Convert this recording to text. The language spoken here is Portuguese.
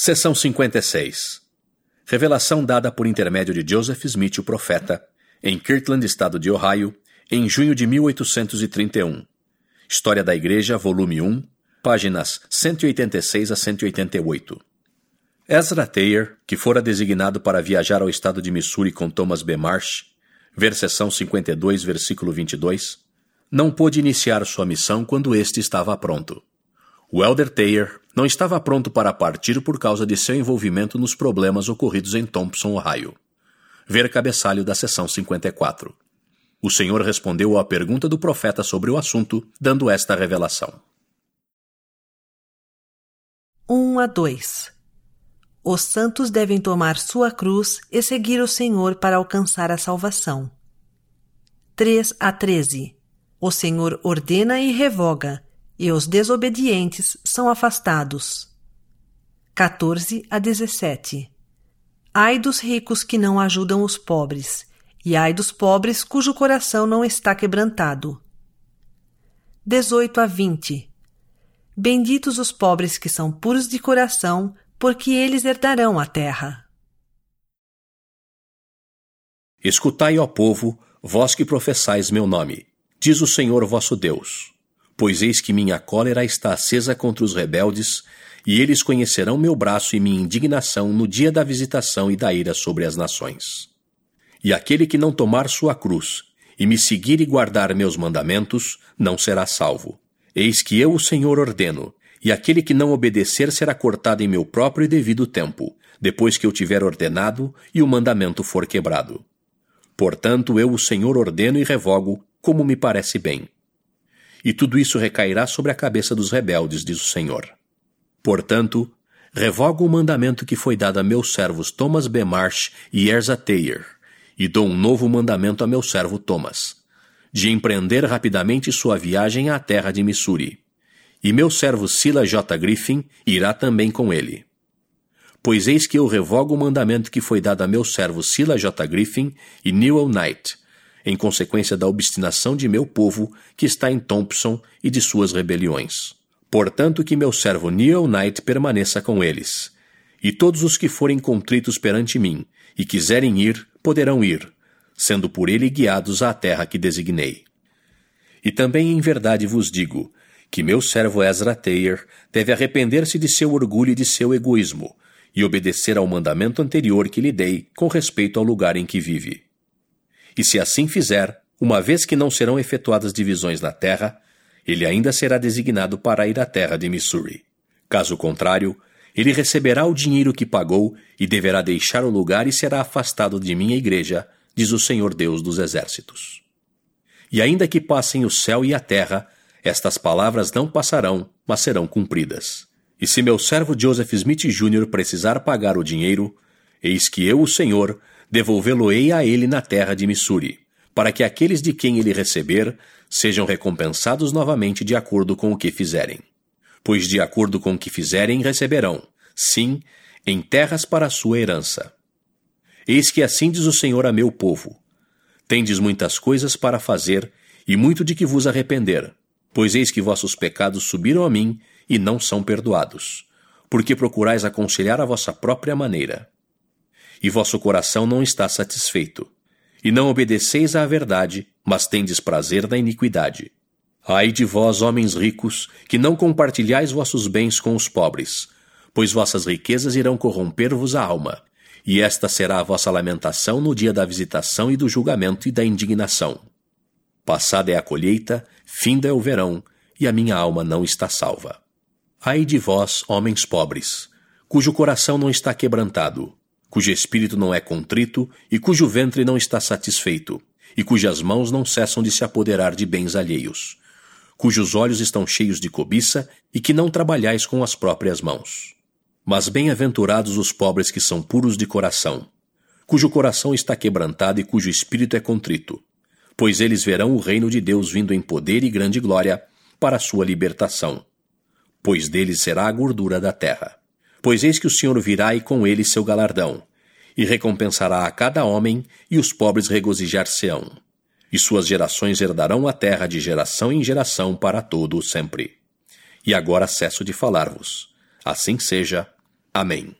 Seção 56 Revelação dada por intermédio de Joseph Smith, o profeta, em Kirtland, estado de Ohio, em junho de 1831. História da Igreja, volume 1, páginas 186 a 188. Ezra Taylor, que fora designado para viajar ao estado de Missouri com Thomas B. Marsh, ver seção 52, versículo 22, não pôde iniciar sua missão quando este estava pronto. O Elder Taylor não estava pronto para partir por causa de seu envolvimento nos problemas ocorridos em Thompson, Ohio. Ver cabeçalho da seção 54. O Senhor respondeu à pergunta do profeta sobre o assunto, dando esta revelação. 1 a 2 Os santos devem tomar sua cruz e seguir o Senhor para alcançar a salvação. 3 a 13 O Senhor ordena e revoga e os desobedientes são afastados. 14 a 17 Ai dos ricos que não ajudam os pobres, e ai dos pobres cujo coração não está quebrantado. 18 a 20 Benditos os pobres que são puros de coração, porque eles herdarão a terra. Escutai, ó povo, vós que professais meu nome, diz o Senhor vosso Deus pois eis que minha cólera está acesa contra os rebeldes, e eles conhecerão meu braço e minha indignação no dia da visitação e da ira sobre as nações. E aquele que não tomar sua cruz, e me seguir e guardar meus mandamentos, não será salvo. Eis que eu, o Senhor, ordeno, e aquele que não obedecer será cortado em meu próprio e devido tempo, depois que eu tiver ordenado e o mandamento for quebrado. Portanto, eu, o Senhor, ordeno e revogo, como me parece bem e tudo isso recairá sobre a cabeça dos rebeldes, diz o Senhor. Portanto, revogo o mandamento que foi dado a meus servos Thomas B. Marsh e Erza Taylor, e dou um novo mandamento a meu servo Thomas, de empreender rapidamente sua viagem à terra de Missouri. E meu servo Sila J. Griffin irá também com ele. Pois eis que eu revogo o mandamento que foi dado a meu servo Sila J. Griffin e Newell Knight, em consequência da obstinação de meu povo que está em Thompson e de suas rebeliões. Portanto, que meu servo Neil Knight permaneça com eles. E todos os que forem contritos perante mim e quiserem ir, poderão ir, sendo por ele guiados à terra que designei. E também em verdade vos digo que meu servo Ezra Taylor deve arrepender-se de seu orgulho e de seu egoísmo, e obedecer ao mandamento anterior que lhe dei com respeito ao lugar em que vive. E se assim fizer, uma vez que não serão efetuadas divisões na terra, ele ainda será designado para ir à terra de Missouri. Caso contrário, ele receberá o dinheiro que pagou e deverá deixar o lugar e será afastado de minha igreja, diz o Senhor Deus dos Exércitos. E ainda que passem o céu e a terra, estas palavras não passarão, mas serão cumpridas. E se meu servo Joseph Smith Jr. precisar pagar o dinheiro, eis que eu, o Senhor, devolvê-lo-ei a ele na terra de Missouri, para que aqueles de quem ele receber sejam recompensados novamente de acordo com o que fizerem. Pois de acordo com o que fizerem receberão, sim, em terras para a sua herança. Eis que assim diz o Senhor a meu povo: Tendes muitas coisas para fazer, e muito de que vos arrepender, pois eis que vossos pecados subiram a mim e não são perdoados, porque procurais aconselhar a vossa própria maneira e vosso coração não está satisfeito. E não obedeceis à verdade, mas tendes prazer na iniquidade. Ai de vós, homens ricos, que não compartilhais vossos bens com os pobres, pois vossas riquezas irão corromper-vos a alma, e esta será a vossa lamentação no dia da visitação e do julgamento e da indignação. Passada é a colheita, finda é o verão, e a minha alma não está salva. Ai de vós, homens pobres, cujo coração não está quebrantado, cujo espírito não é contrito e cujo ventre não está satisfeito, e cujas mãos não cessam de se apoderar de bens alheios, cujos olhos estão cheios de cobiça e que não trabalhais com as próprias mãos. Mas bem-aventurados os pobres que são puros de coração, cujo coração está quebrantado e cujo espírito é contrito, pois eles verão o reino de Deus vindo em poder e grande glória para a sua libertação, pois deles será a gordura da terra. Pois eis que o Senhor virá e com ele seu galardão, e recompensará a cada homem, e os pobres regozijar-se-ão. E suas gerações herdarão a terra de geração em geração para todo o sempre. E agora cesso de falar-vos. Assim seja. Amém.